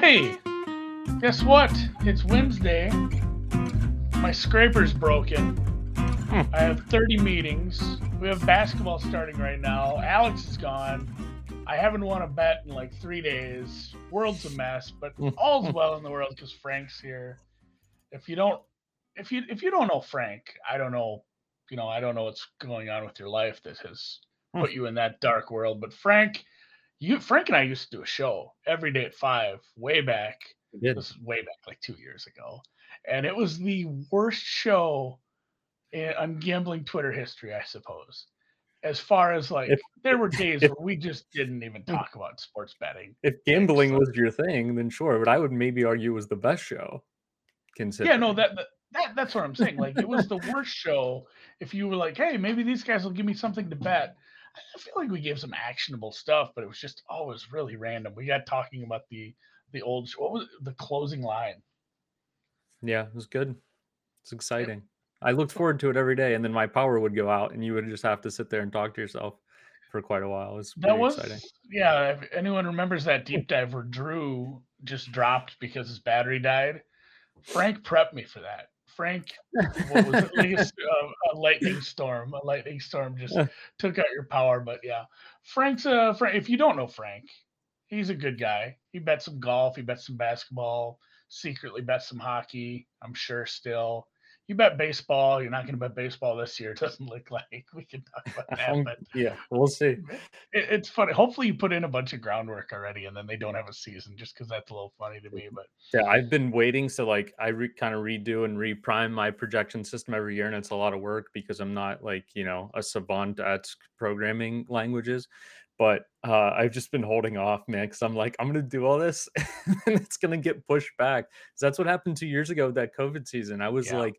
Hey, guess what? It's Wednesday. My scraper's broken. Hmm. I have 30 meetings. We have basketball starting right now. Alex is gone. I haven't won a bet in like three days. World's a mess, but all's well in the world because Frank's here. If you don't, if you if you don't know Frank, I don't know. You know, I don't know what's going on with your life that has put you in that dark world. But Frank, you Frank and I used to do a show every day at five, way back. It was way back, like two years ago, and it was the worst show in, on gambling Twitter history, I suppose. As far as like, If- there were days if- where we just didn't even hmm. talk about sports betting. If gambling so- was your thing, then sure. But I would maybe argue it was the best show. Consider. Yeah, no, that, that that that's what I'm saying. Like, it was the worst show. If you were like, hey, maybe these guys will give me something to bet. I feel like we gave some actionable stuff, but it was just oh, always really random. We got talking about the the old what was it? the closing line. Yeah, it was good. It's exciting. I looked forward to it every day, and then my power would go out, and you would just have to sit there and talk to yourself for quite a while. It was That was exciting. yeah. If anyone remembers that deep dive where Drew just dropped because his battery died, Frank prepped me for that. Frank, what was it? Like a, a- a lightning storm. A lightning storm just took out your power. But yeah, Frank's uh Frank. If you don't know Frank, he's a good guy. He bet some golf. He bet some basketball. Secretly bet some hockey. I'm sure still. You bet baseball. You're not going to bet baseball this year. It doesn't look like we can talk about that. But yeah, we'll see. it, it's funny. Hopefully, you put in a bunch of groundwork already, and then they don't have a season, just because that's a little funny to me. But Yeah, I've been waiting. So like I re- kind of redo and reprime my projection system every year, and it's a lot of work because I'm not like you know a savant at programming languages. But uh, I've just been holding off, man, because I'm like I'm gonna do all this, and it's gonna get pushed back. 'Cause that's what happened two years ago with that COVID season. I was Yeah. like.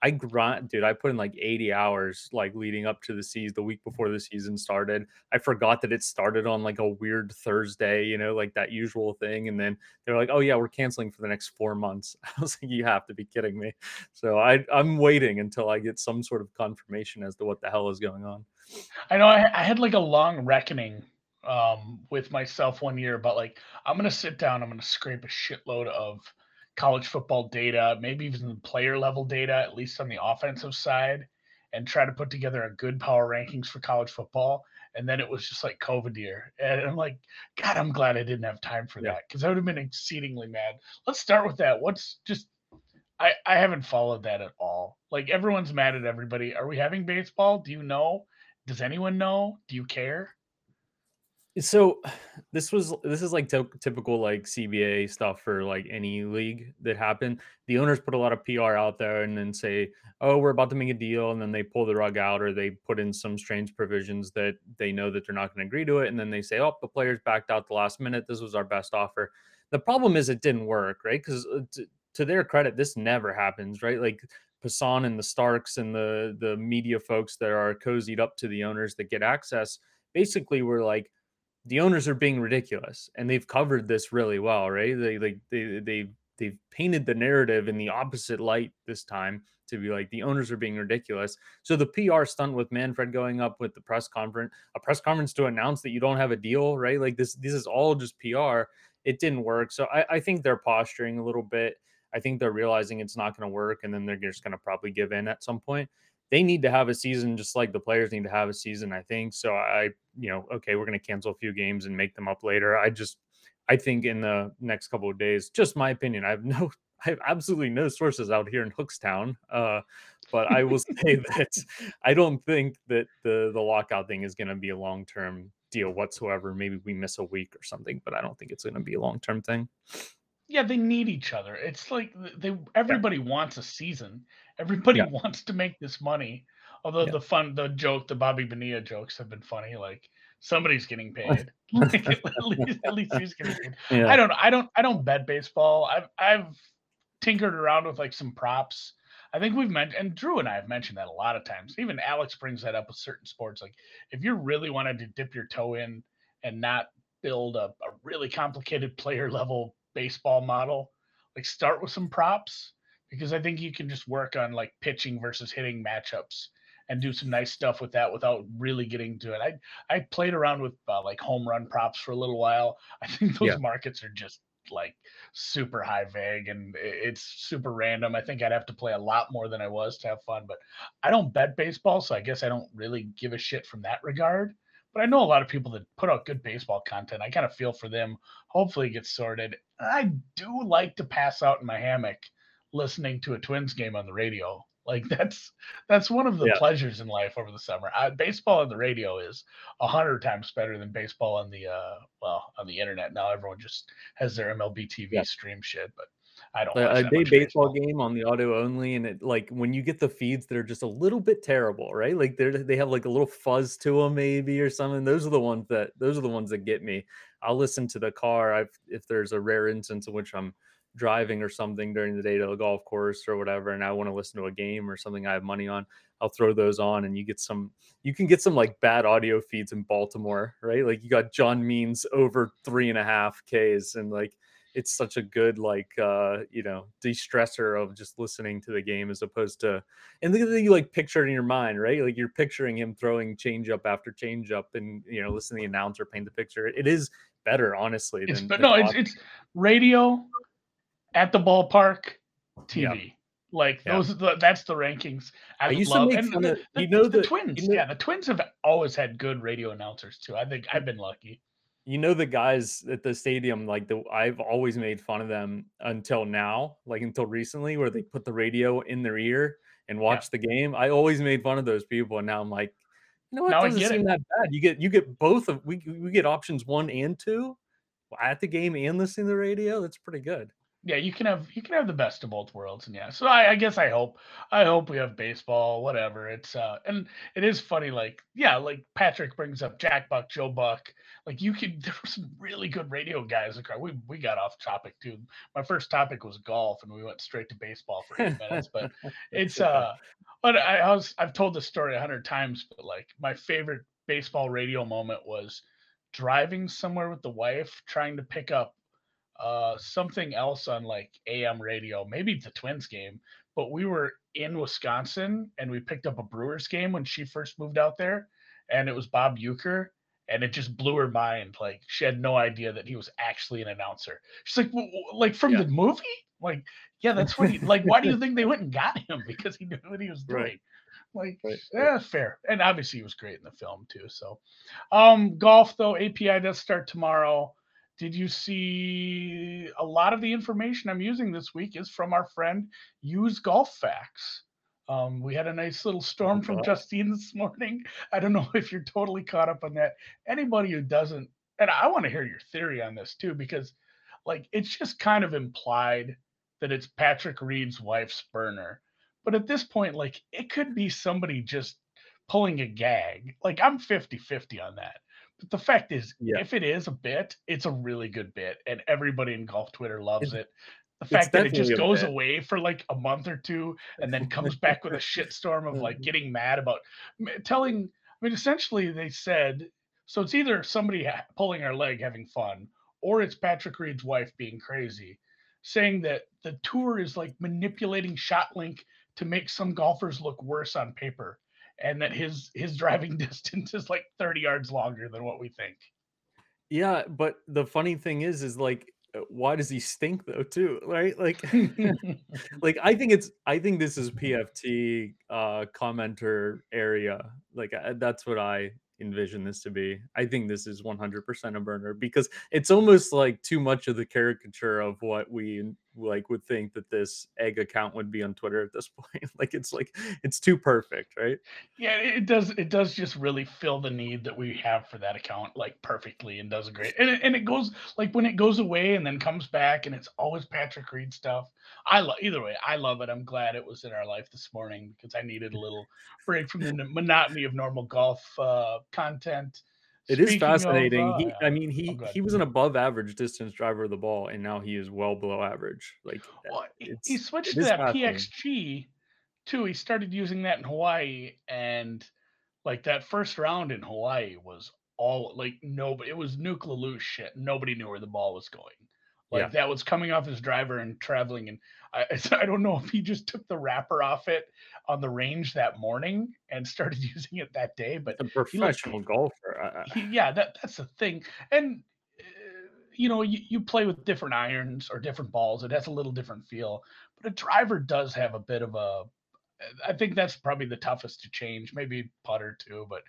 I grind, dude. I put in like 80 hours, like leading up to the season, the week before the season started. I forgot that it started on like a weird Thursday, you know, like that usual thing. And then they're like, "Oh yeah, we're canceling for the next four months." I was like, "You have to be kidding me!" So I I'm waiting until I get some sort of confirmation as to what the hell is going on. I know I, I had like a long reckoning um, with myself one year about like I'm gonna sit down, I'm gonna scrape a shitload of college football data, maybe even player level data, at least on the offensive side, and try to put together a good power rankings for college football. And then it was just like COVID year, and I'm like, God, I'm glad I didn't have time for Yeah. that because I would have been exceedingly mad. Let's start with that. What's just I, I haven't followed that at all. Like everyone's mad at everybody. Are we having baseball? Do you know? Does anyone know? Do you care? So this was this is like typ- typical like CBA stuff for like any league that happened. The owners put a lot of PR out there and then say, "Oh, we're about to make a deal," and then they pull the rug out or they put in some strange provisions that they know that they're not going to agree to it, and then they say, "Oh, the players backed out the last minute. This was our best offer." The problem is it didn't work, right? Because uh, to, to their credit, this never happens, right? Like Passan and the Starks and the the media folks that are cozied up to the owners that get access basically were like the owners are being ridiculous and they've covered this really well right? They like they they they've painted the narrative in the opposite light this time to be like the owners are being ridiculous. So the pr stunt with manfred going up with the press conference a press conference to announce that you don't have a deal right? Like this this is all just pr it didn't work. So i, I think they're posturing a little bit. I think they're realizing it's not going to work and then they're just going to probably give in at some point they need to have a season just like the players need to have a season i think so i you know okay we're going to cancel a few games and make them up later i just i think in the next couple of days just my opinion i have no i have absolutely no sources out here in hookstown uh but i will say that i don't think that the the lockout thing is going to be a long term deal whatsoever maybe we miss a week or something but i don't think it's going to be a long term thing Yeah, they need each other. It's like they everybody wants a season. Everybody Yeah. wants to make this money. Although Yeah. the fun, the joke, the Bobby Bonilla jokes have been funny. Like somebody's getting paid. like, at least, at least he's getting paid. yeah I don't know. I don't. I don't bet baseball. I've I've tinkered around with like some props. I think we've mentioned, and Drew and I have mentioned that a lot of times. Even Alex brings that up with certain sports. Like if you really wanted to dip your toe in and not build a, a really complicated player level baseball model, like start with some props because I think you can just work on like pitching versus hitting matchups and do some nice stuff with that without really getting to it. I I played around with uh, like home run props for a little while. I think those Yeah. markets are just like super high vig and it's super random. I think I'd have to play a lot more than I was to have fun, but I don't bet baseball, so I guess I don't really give a shit from that regard. But I know a lot of people that put out good baseball content. I kind of feel for them. Hopefully, it gets sorted. I do like to pass out in my hammock listening to a Twins game on the radio. Like that's that's one of the yeah. pleasures in life over the summer. I, baseball on the radio is a hundred times better than baseball on the uh well on the internet. Now everyone just has their MLB TV yeah. stream shit, but I don't. A, day baseball, baseball, game on the audio only, and it like when you get the feeds that are just a little bit terrible, right? Like they they have like a little fuzz to them, maybe or something. Those are the ones that those are the ones that get me. I'll listen to the car. I've if there's a rare instance in which I'm driving or something during the day to the golf course or whatever and I want to listen to a game or something I have money on, I'll throw those on and you get some you can get some like bad audio feeds in Baltimore, right? Like you got John Means over three and a half Ks and like it's such a good like uh you know de-stressor of just listening to the game as opposed to and the thing you like picture in your mind right like you're picturing him throwing change up after change up and you know listening to the announcer paint the picture it is better honestly it's, than, but no it's, it's radio at the ballpark TV. Yep. Like yep. those, the, that's the rankings. I, I used love. to make fun of, you know the, the Twins. You know, yeah, the Twins have always had good radio announcers too. I think I've been lucky. You know the guys at the stadium, like the I've always made fun of them until now, like until recently, where they put the radio in their ear and watch yeah. the game. I always made fun of those people, and now I'm like, you know what? Now doesn't seem it. that bad. You get you get both of we we get options one and two at the game and listening to the radio. That's pretty good yeah, you can have you can have the best of both worlds, and yeah. So I, I, guess I hope I hope we have baseball, whatever. It's uh, and it is funny, like yeah, like Patrick brings up Jack Buck, Joe Buck. Like you could, there were some really good radio guys. We we got off topic too. My first topic was golf, and we went straight to baseball for eight minutes. But it's uh, but I, I was I've told this story a hundred times, but like my favorite baseball radio moment was driving somewhere with the wife, trying to pick up uh, something else on like AM radio, maybe the Twins game, but we were in Wisconsin and we picked up a Brewers game when she first moved out there, and it was Bob Uecker, and it just blew her mind. Like she had no idea that he was actually an announcer. She's like, like from yeah. the movie, like yeah, that's what he like. Why do you think they went and got him? Because he knew what he was doing. Right. Like, right. yeah, fair. And obviously, he was great in the film too. So, um, golf though, API does start tomorrow. Did you see a lot of the information I'm using this week is from our friend Use Golf Facts. Um, we had a nice little storm from Justine this morning. I don't know if you're totally caught up on that. Anybody who doesn't, and I want to hear your theory on this too, because like it's just kind of implied that it's Patrick Reed's wife's burner. But at this point, like it could be somebody just pulling a gag. Like I'm 50 50 on that. But the fact is, yeah. if it is a bit, it's a really good bit, and everybody in golf Twitter loves it. The fact that it just goes bit. away for like a month or two, and then comes back with a shitstorm of like mm-hmm. getting mad about telling. I mean, essentially, they said so. It's either somebody ha- pulling our leg, having fun, or it's Patrick Reed's wife being crazy, saying that the tour is like manipulating ShotLink to make some golfers look worse on paper and that his his driving distance is like 30 yards longer than what we think. Yeah, but the funny thing is is like uh, why does he stink though too right like like i think it's i think this is pft uh commenter area like I, that's what i envision this to be. I think this is 100% a burner because it's almost like too much of the caricature of what we like would think that this egg account would be on Twitter at this point. like it's like it's too perfect, right? Yeah, it does. It does just really fill the need that we have for that account like perfectly and does a great. And it, and it goes like when it goes away and then comes back and it's always Patrick Reed stuff. I love either way. I love it. I'm glad it was in our life this morning because I needed a little break from the monotony of normal golf uh, content. It is fascinating. Of, uh, he, I mean, he oh, he was an above average distance driver of the ball, and now he is well below average. Like well, he switched to that PXG too. He started using that in Hawaii, and like that first round in Hawaii was all like nobody. It was nuclear loose shit. Nobody knew where the ball was going. Like yeah. that was coming off his driver and traveling. And I, I don't know if he just took the wrapper off it on the range that morning and started using it that day. But professional golfer. He, yeah, that that's the thing. And uh, you know, you, you play with different irons or different balls. It has a little different feel, but a driver does have a bit of a. I think that's probably the toughest to change. Maybe putter too, but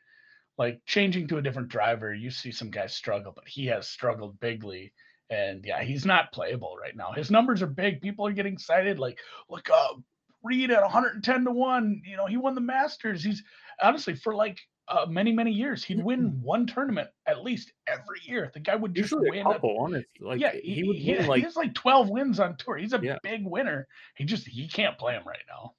like changing to a different driver, you see some guys struggle, but he has struggled bigly. And yeah, he's not playable right now. His numbers are big. People are getting excited. Like, look up, Reed at 110 to one. You know, he won the Masters. He's honestly for like uh, many many years. He'd win mm-hmm. one tournament at least every year. The guy would just Usually win. A couple, a, honest. Like yeah, he, he would he, win like he has like twelve wins on tour. He's a yeah. big winner. He just he can't play him right now.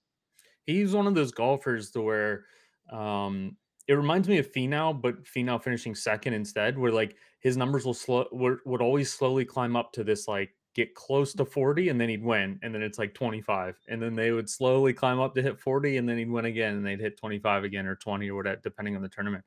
He's one of those golfers to where um it reminds me of Finau, but Finau finishing second instead, where like his numbers will slow would, would always slowly climb up to this like get close to 40 and then he'd win and then it's like 25 and then they would slowly climb up to hit 40 and then he'd win again and they'd hit 25 again or 20 or whatever depending on the tournament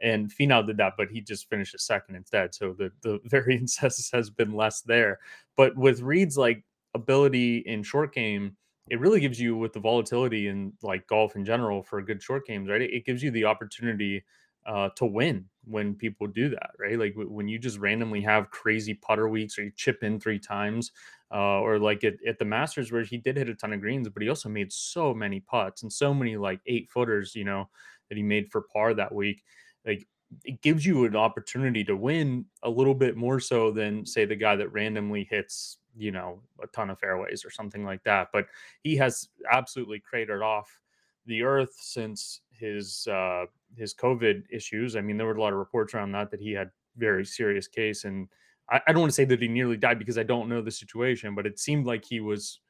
and Finau did that but he just finished a second instead so the the variance has, has been less there but with Reed's like ability in short game it really gives you with the volatility in like golf in general for good short games right it, it gives you the opportunity uh, to win when people do that, right? Like w- when you just randomly have crazy putter weeks or you chip in three times, uh, or like at, at the Masters where he did hit a ton of greens, but he also made so many putts and so many like eight footers, you know, that he made for par that week. Like it gives you an opportunity to win a little bit more so than say the guy that randomly hits, you know, a ton of fairways or something like that. But he has absolutely cratered off the earth since his uh, his COVID issues. I mean, there were a lot of reports around that that he had very serious case, and I, I don't want to say that he nearly died because I don't know the situation, but it seemed like he was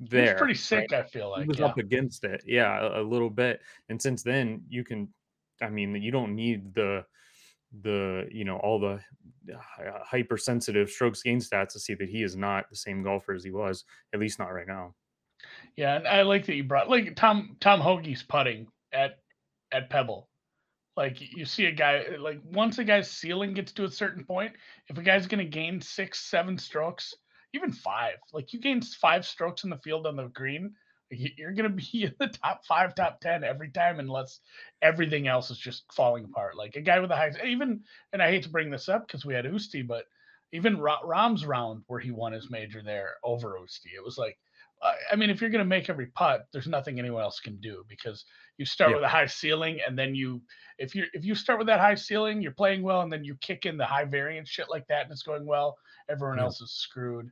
there. He was pretty sick. Right? I feel like he was yeah. up against it, yeah, a, a little bit. And since then, you can, I mean, you don't need the the you know all the uh, hypersensitive strokes gain stats to see that he is not the same golfer as he was at least not right now yeah and i like that you brought like tom tom hoge's putting at at Pebble. Like you see a guy uh, like once a guy's ceiling gets to a certain point, if a guy's to gain six, seven strokes, even five, like you gain five strokes in the field on the green, you're to be in the top five, top ten every time, unless everything else is just falling apart. Like a guy with a high, even, and I hate to bring this up because we had Usti, but even Rahm's round where he won his major there over Usti, it was like I mean, if you're going to make every putt, there's nothing anyone else can do because you start yeah. with a high ceiling, and then you, if you if you start with that high ceiling, you're playing well, and then you kick in the high variance shit like that, and it's going well. Everyone yeah. else is screwed.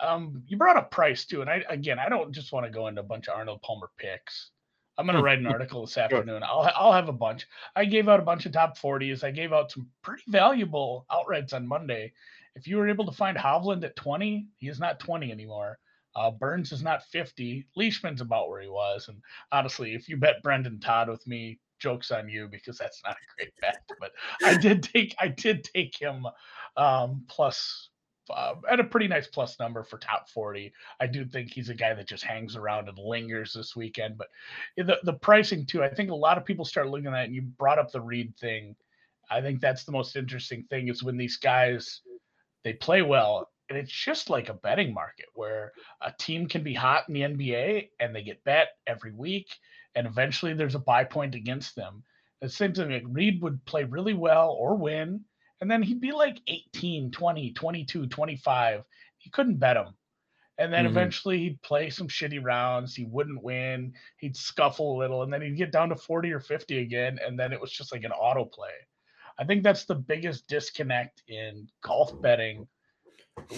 Um, you brought up price too, and I again, I don't just want to go into a bunch of Arnold Palmer picks. I'm going to write an article this afternoon. I'll I'll have a bunch. I gave out a bunch of top 40s. I gave out some pretty valuable outrights on Monday. If you were able to find Hovland at 20, he is not 20 anymore. Uh, Burns is not 50. Leishman's about where he was. And honestly, if you bet Brendon Todd with me, jokes on you because that's not a great bet. But I did take I did take him um, plus uh, at a pretty nice plus number for top 40. I do think he's a guy that just hangs around and lingers this weekend. But the, the pricing too, I think a lot of people start looking at that. And you brought up the Reed thing. I think that's the most interesting thing is when these guys they play well and it's just like a betting market where a team can be hot in the NBA and they get bet every week, and eventually there's a buy point against them. The same thing, like Reed would play really well or win, and then he'd be like 18, 20, 22, 25. You couldn't bet him. And then mm-hmm. eventually he'd play some shitty rounds. He wouldn't win. He'd scuffle a little, and then he'd get down to 40 or 50 again. And then it was just like an auto play. I think that's the biggest disconnect in golf betting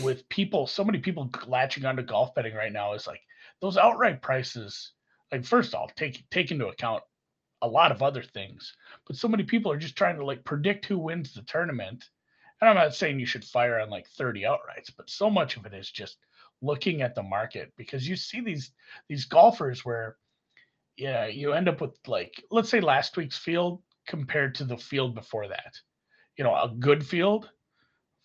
with people, so many people latching onto golf betting right now is like those outright prices. Like first off, take take into account a lot of other things, but so many people are just trying to like predict who wins the tournament. And I'm not saying you should fire on like 30 outrights, but so much of it is just looking at the market because you see these these golfers where yeah, you end up with like let's say last week's field compared to the field before that. You know, a good field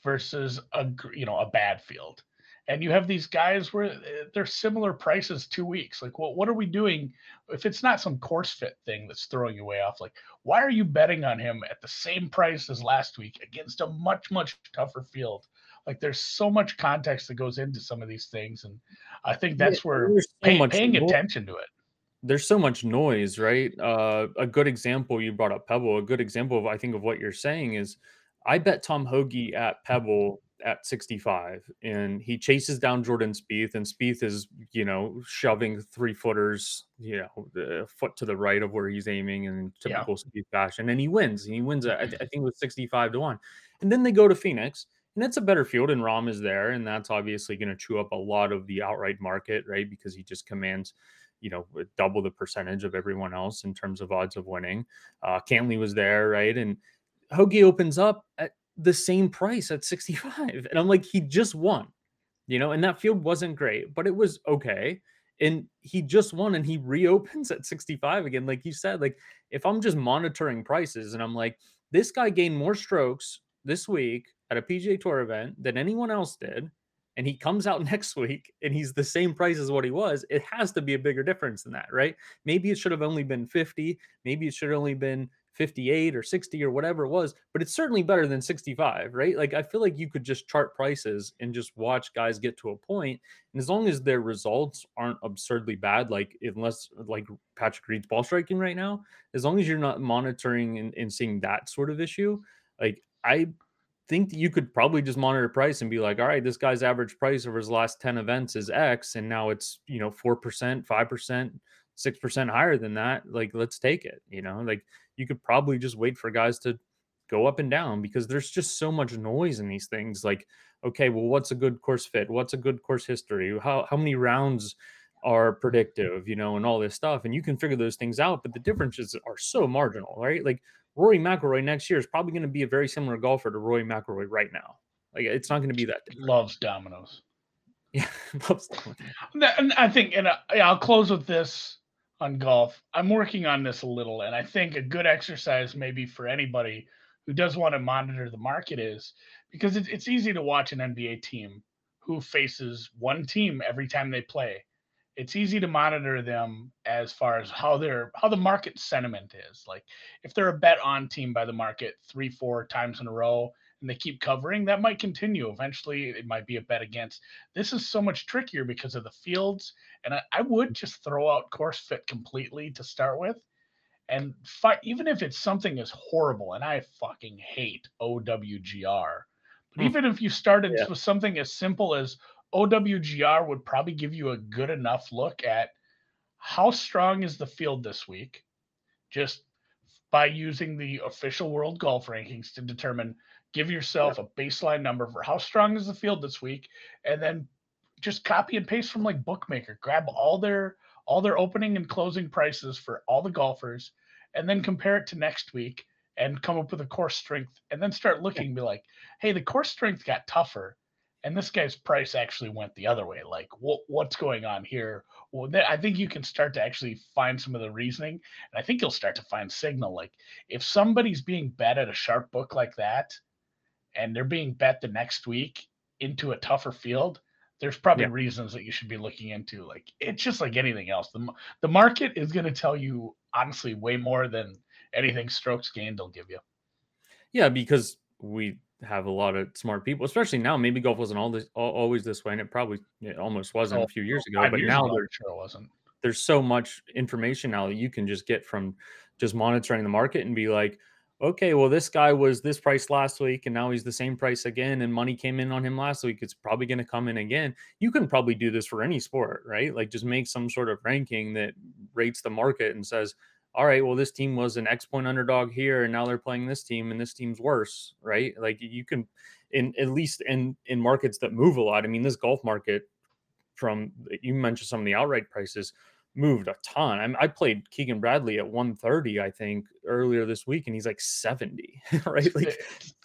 versus a you know a bad field. And you have these guys where eh, they're similar prices two weeks. Like well, what are we doing? If it's not some course fit thing that's throwing you way off like why are you betting on him at the same price as last week against a much much tougher field? Like there's so much context that goes into some of these things and i think that's yeah, where so pay, paying attention to it. There's so much noise right? Uh, a good example you brought up pebble a good example of i think of what you're saying is I bet Tom Hoge at Pebble at 65 and he chases down Jordan Spieth and Spieth is, you know, shoving three footers, you know, the foot to the right of where he's aiming in typical yeah. Spieth fashion. And he wins. And he wins, I, I think it was 65 to 1. And then they go to Phoenix and it's a better field and Rahm is there. And that's obviously going to chew up a lot of the outright market, right? Because he just commands you know double the percentage of everyone else in terms of odds of winning. Uh, Cantlay was there, right? And Hoge opens up at the same price at 65. And I'm like, he just won, you know, and that field wasn't great, but it was okay. And he just won and he reopens at 65 again. Like you said, like if I'm just monitoring prices and I'm like, this guy gained more strokes this week at a PGA Tour event than anyone else did, and he comes out next week and he's the same price as what he was, it has to be a bigger difference than that, right? Maybe it should have only been 50, maybe it should have only been 58 or 60 or whatever it was, but it's certainly better than 65, right? Like I feel like you could just chart prices and just watch guys get to a point, and as long as their results aren't absurdly bad, like unless like Patrick Reed's ball striking right now, as long as you're not monitoring and, and seeing that sort of issue, like I think that you could probably just monitor price and be like, all right, this guy's average price over his last 10 events is X, and now it's you know 4%, 5%, 6% higher than that. Like, let's take it, you know, like you could probably just wait for guys to go up and down because there's just so much noise in these things. Like, okay, well, what's a good course fit? What's a good course history? How how many rounds are predictive, you know, and all this stuff. And you can figure those things out, but the differences are so marginal, right? Like Rory McIlroy next year is probably going to be a very similar golfer to Rory McIlroy right now. Like it's not going to be that. Different. Loves dominoes. Yeah, loves dominoes. And I think, and I'll close with this on golf. I'm working on this a little, and I think a good exercise maybe for anybody who does want to monitor the market is because it's, it's easy to watch an NBA team who faces one team every time they play. It's easy to monitor them as far as how their how the market sentiment is. Like if they're a bet on team by the market three, four times in a row, and they keep covering, that might continue. Eventually, it might be a bet against. This is so much trickier because of the fields. And I, I would just throw out course fit completely to start with. And fi- even if it's something as horrible, and I fucking hate OWGR, but hmm. even if you started yeah. with something as simple as OWGR would probably give you a good enough look at how strong is the field this week, just by using the official world golf rankings to determine Give yourself a baseline number for how strong is the field this week, and then just copy and paste from like bookmaker. Grab all their all their opening and closing prices for all the golfers, and then compare it to next week and come up with a course strength, and then start looking. Be like, hey, the course strength got tougher, and this guy's price actually went the other way. Like, what what's going on here? Well, I think you can start to actually find some of the reasoning, and I think you'll start to find signal. Like, if somebody's being bet at a sharp book like that, and they're being bet the next week into a tougher field, there's probably yeah. reasons that you should be looking into. Like it's just like anything else. The the market is going to tell you honestly way more than anything strokes gained will give you. Yeah, because we have a lot of smart people, especially now. Maybe golf wasn't all this, always this way, and it probably it almost wasn't oh, a few years ago. But years now ago, sure wasn't. There's so much information now that you can just get from just monitoring the market and be like, okay, well, this guy was this price last week and now he's the same price again, and money came in on him last week. It's probably going to come in again. You can probably do this for any sport, right? Like just make some sort of ranking that rates the market and says, all right, well, this team was an X point underdog here, and now they're playing this team, and this team's worse, right? Like you can, in at least in in markets that move a lot. I mean, this golf market, from you mentioned some of the outright prices moved a ton. I, I played Keegan Bradley at 130, I think, earlier this week, and he's like 70, right? Like,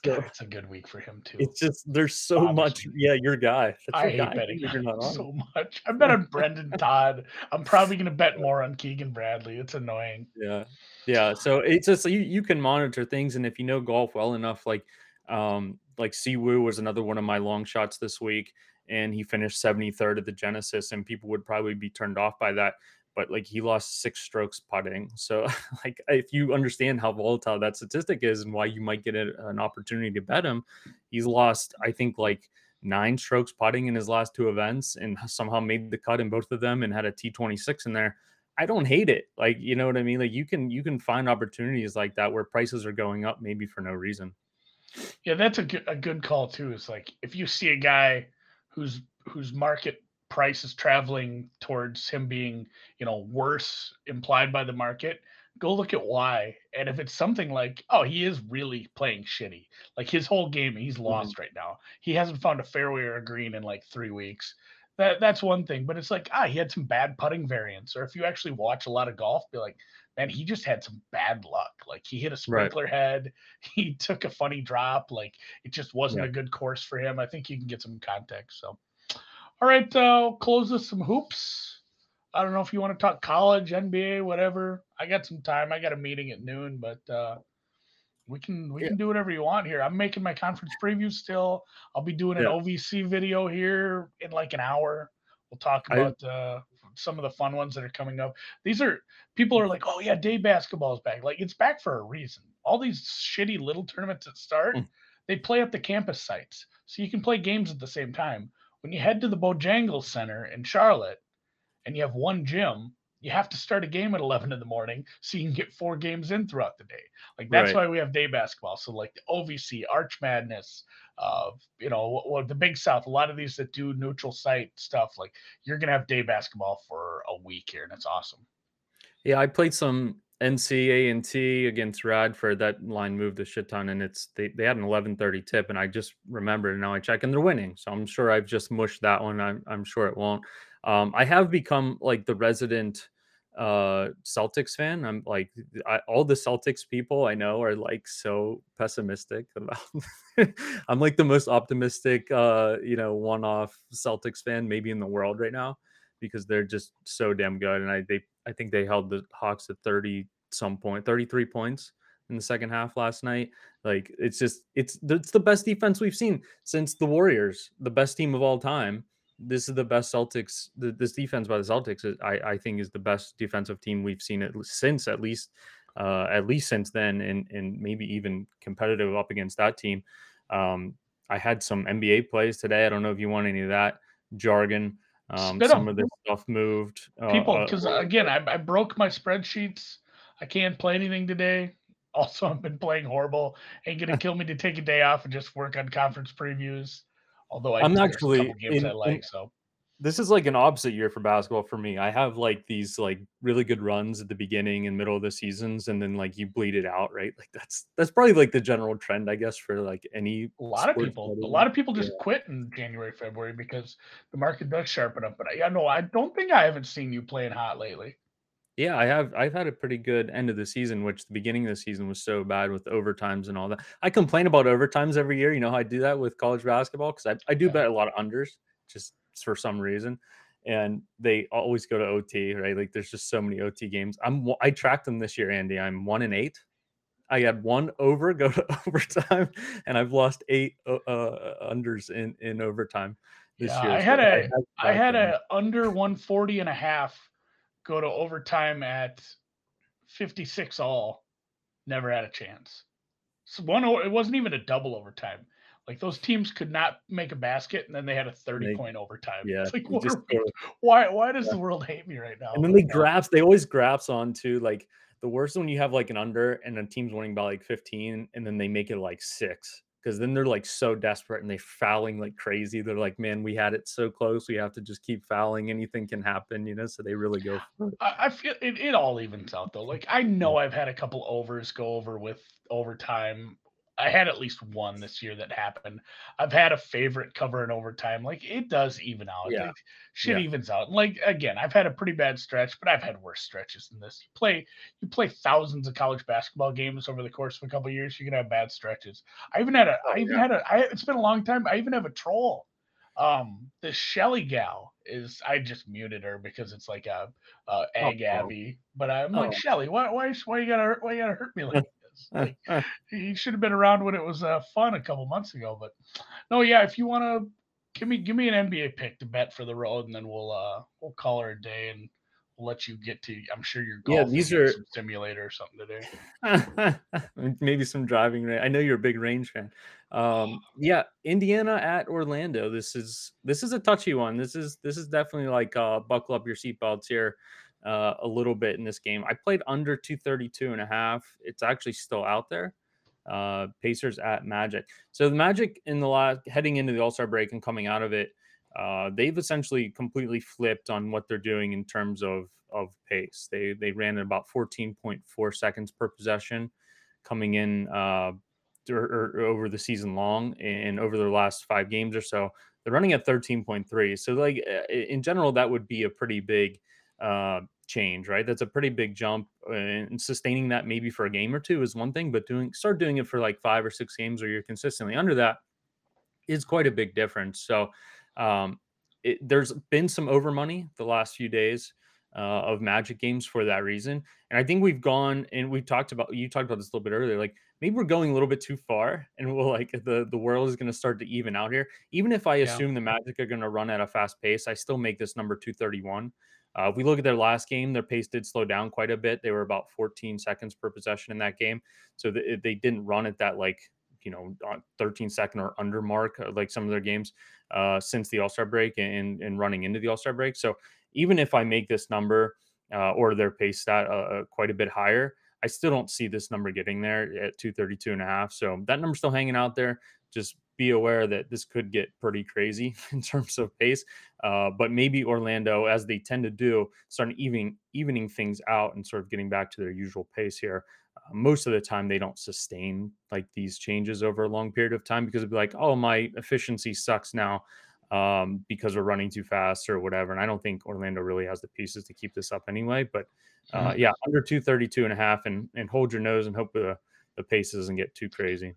it's a good week for him too. It's just there's so Honestly. much. Yeah, your guy. That's I your hate guy. betting you're not on. so much. I bet on Brendon Todd. I'm probably gonna bet more on Keegan Bradley. It's annoying. Yeah, yeah. So it's just you you can monitor things, and if you know golf well enough, like um like Si Woo was another one of my long shots this week and he finished 73rd at the Genesis, and people would probably be turned off by that but like he lost six strokes putting. So like if you understand how volatile that statistic is and why you might get a, an opportunity to bet him, he's lost I think like nine strokes putting in his last two events and somehow made the cut in both of them and had a T26 in there. I don't hate it. Like, you know what I mean? Like you can you can find opportunities like that where prices are going up maybe for no reason. Yeah, that's a good, a good call too. It's like if you see a guy whose whose market price is traveling towards him being, you know, worse implied by the market, go look at why. And if it's something like, oh, he is really playing shitty, like his whole game, he's Mhm. lost right now. He hasn't found a fairway or a green in like three weeks. That that's one thing. But it's like, ah, he had some bad putting variance. Or if you actually watch a lot of golf, be like, man, he just had some bad luck. Like he hit a Right. sprinkler head, he took a funny drop, like it just wasn't Yeah. a good course for him. I think you can get some context. So all right, uh, close with some hoops. I don't know if you want to talk college, NBA, whatever. I got some time. I got a meeting at noon, but uh, we can we Yeah. can do whatever you want here. I'm making my conference preview still. I'll be doing an Yeah. OVC video here in like an hour. We'll talk I about uh, some of the fun ones that are coming up. These are people are like, oh yeah, day basketball is back. Like it's back for a reason. All these shitty little tournaments that start, Mm. they play at the campus sites, so you can play games at the same time. When you head to the Bojangles Center in Charlotte and you have one gym, you have to start a game at 11 in the morning so you can get four games in throughout the day. Like that's Right. why we have day basketball. So like the OVC, Arch Madness, uh, you know, what, what the Big South, a lot of these that do neutral site stuff, like you're gonna have day basketball for a week here, and it's awesome. Yeah, I played some NCA and T against Radford. That line moved a shit ton, and it's they, they had an eleven thirty tip, and I just remembered. And now I check, and they're winning. So I'm sure I've just mushed that one. I'm I'm sure it won't. Um, I have become like the resident uh Celtics fan. I'm like I, all the Celtics people I know are like so pessimistic about. I'm like the most optimistic, uh, you know, one-off Celtics fan maybe in the world right now because they're just so damn good. And I they I think they held the Hawks at 30 some point, 33 points in the second half last night. Like it's just it's it's the best defense we've seen since the Warriors, the best team of all time. This is the best Celtics. This defense by the Celtics, I I think, is the best defensive team we've seen at, since at least uh, at least since then, and and maybe even competitive up against that team. Um, I had some NBA plays today. I don't know if you want any of that jargon. Um, some of this stuff moved. Uh, People, uh, because again, I, I broke my spreadsheets. I can't play anything today. Also, I've been playing horrible. Ain't gonna kill me to take a day off and just work on conference previews. Although I I'm actually games in- I in- like, so this is like an opposite year for basketball for me. I have like these like really good runs at the beginning and middle of the seasons, and then like you bleed it out, right? Like that's that's probably like the general trend, I guess, for like any a lot of people, a lot of people just quit in January, February because the market does sharpen up. But I, I know I don't think I haven't seen you playing hot lately. Yeah, I have. I've had a pretty good end of the season, which the beginning of the season was so bad with overtimes and all that. I complain about overtimes every year. You know how I do that with college basketball because I, I do Yeah. bet a lot of unders just for some reason, and they always go to OT, right? Like there's just so many OT games. I'm I tracked them this year, Andy. I'm one and eight. I had one over go to overtime, and I've lost eight uh, uh, unders in in overtime this Yeah, year. I so had a- I had them. a under 140 and a half go to overtime at 56 all. Never had a chance. So one, it wasn't even a double overtime. Like those teams could not make a basket, and then they had a 30 They- point overtime. yeah. It's like, what just are we- why? Why does the world hate me right now? And then they graphs, they always graphs on to like the worst when you have like an under and a team's winning by like 15 and then they make it like six. Because then they're like so desperate and they fouling like crazy. They're like, man, we had it so close. We have to just keep fouling. Anything can happen, you know? So they really go. I, I feel it, it all evens out though. Like I know I've had a couple overs go over with overtime. I had at least one this year that happened. I've had a favorite cover in overtime. Like it does even out. Yeah. Like, shit Yeah. evens out. Like again, I've had a pretty bad stretch, but I've had worse stretches than this. You play you play thousands of college basketball games over the course of a couple years. You're gonna have bad stretches. I even had a Oh, I even yeah. had a I, it's been a long time. I even have a troll. Um, the Shelly gal is I just muted her because it's like a uh, egg Oh. Abby. But I'm like Oh. Shelly, why why why you gotta why you gotta hurt me like this? Like, he should have been around when it was uh, fun a couple months ago. But no, yeah, if you want to give me give me an NBA pick to bet for the road, and then we'll uh we'll call her a day and we'll let you get to. I'm sure you're Yeah, these are- simulator or something today. Maybe some driving range. I know you're a big range fan. Um, yeah, Indiana at Orlando. This is this is a touchy one. This is this is definitely like uh buckle up your seatbelts here uh a little bit in this game. I played under 232 and a half. It's actually still out there. uh, Pacers at Magic. So the Magic in the last heading into the All Star break and coming out of it, uh, they've essentially completely flipped on what they're doing in terms of of pace. They they ran at about 14.4 seconds per possession coming in uh, or, or over the season long and over their last five games or so. They're running at 13.3. So like in general, that would be a pretty big uh, change, right? That's a pretty big jump, and sustaining that maybe for a game or two is one thing, but doing start doing it for like five or six games or you're consistently under that is quite a big difference. So um, it, there's been some over money the last few days uh, of Magic games for that reason, and I think we've gone and we've talked about you talked about this a little bit earlier, like maybe we're going a little bit too far, and we'll like the the world is going to start to even out here. Even if I yeah. assume the Magic are going to run at a fast pace, I still make this number 231. Uh, if we look at their last game, their pace did slow down quite a bit. They were about 14 seconds per possession in that game, so they, they didn't run at that like you know 13 second or under mark uh, like some of their games uh, since the All Star break and and running into the All Star break. So even if I make this number uh, or their pace stat uh, uh, quite a bit higher, I still don't see this number getting there at 232 and a half. So that number's still hanging out there. Just be aware that this could get pretty crazy in terms of pace. Uh, but maybe Orlando, as they tend to do, start evening evening things out and sort of getting back to their usual pace here. Uh, most of the time, they don't sustain like these changes over a long period of time because it'd be like, oh, my efficiency sucks now um, because we're running too fast or whatever. And I don't think Orlando really has the pieces to keep this up anyway. But uh, mm-hmm. yeah, under 232 and a half and, and hold your nose and hope the, the pace doesn't get too crazy.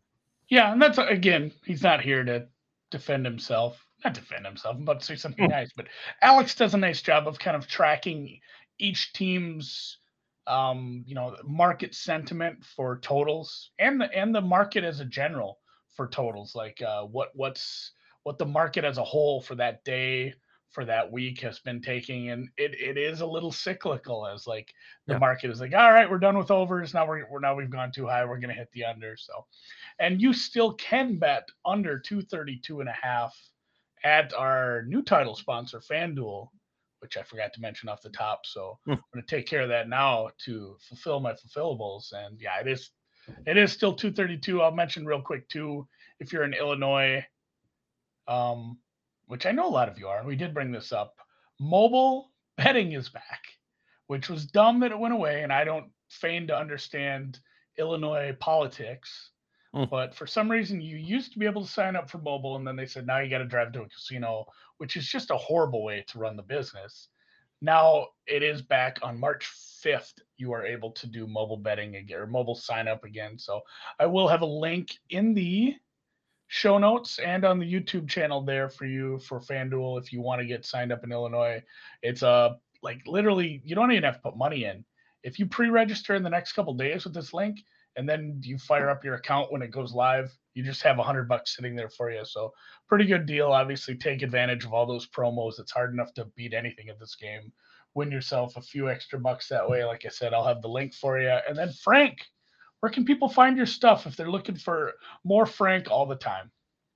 Yeah, and that's again, he's not here to defend himself. Not defend himself, but say something hmm. nice. But Alex does a nice job of kind of tracking each team's um, you know, market sentiment for totals and the and the market as a general for totals. Like uh what what's what the market as a whole for that day for that week has been taking and it, it is a little cyclical as like the yeah. market is like all right we're done with overs now we're, we're now we've gone too high we're going to hit the under so and you still can bet under 232 and a half at our new title sponsor fanduel which i forgot to mention off the top so hmm. i'm going to take care of that now to fulfill my fulfillables and yeah it is it is still 232 i'll mention real quick too if you're in illinois um which I know a lot of you are, and we did bring this up. Mobile betting is back, which was dumb that it went away, and I don't feign to understand Illinois politics. Mm. But for some reason, you used to be able to sign up for mobile, and then they said now you got to drive to a casino, which is just a horrible way to run the business. Now it is back on March 5th. You are able to do mobile betting again or mobile sign up again. So I will have a link in the show notes and on the YouTube channel there for you for FanDuel if you want to get signed up in Illinois. It's a uh, like literally you don't even have to put money in. If you pre-register in the next couple days with this link and then you fire up your account when it goes live, you just have a hundred bucks sitting there for you. So pretty good deal. Obviously, take advantage of all those promos. It's hard enough to beat anything in this game. Win yourself a few extra bucks that way. Like I said, I'll have the link for you. And then Frank, where can people find your stuff if they're looking for more Frank all the time?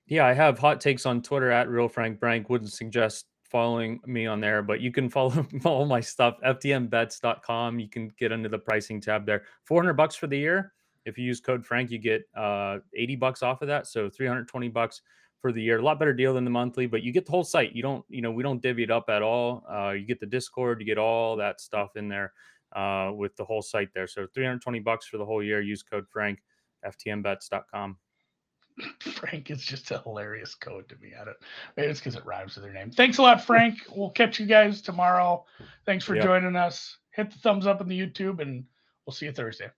Yeah, I have hot takes on Twitter at real Frank Brank. Wouldn't suggest following me on there, but you can follow all my stuff. FTNBets.com. You can get under the pricing tab there. 400 bucks for the year. If you use code Frank, you get uh, 80 bucks off of that. So 320 bucks for the year. A lot better deal than the monthly, but you get the whole site. You don't, you know, we don't divvy it up at all. Uh, you get the Discord, you get all that stuff in there uh, with the whole site there. So 320 bucks for the whole year. Use code Frank, ftnbets.com. Frank is just a hilarious code to me. I don't maybe it's because it rhymes with their name. Thanks a lot, Frank. we'll catch you guys tomorrow. Thanks for yep. joining us. Hit the thumbs up on the YouTube and we'll see you Thursday.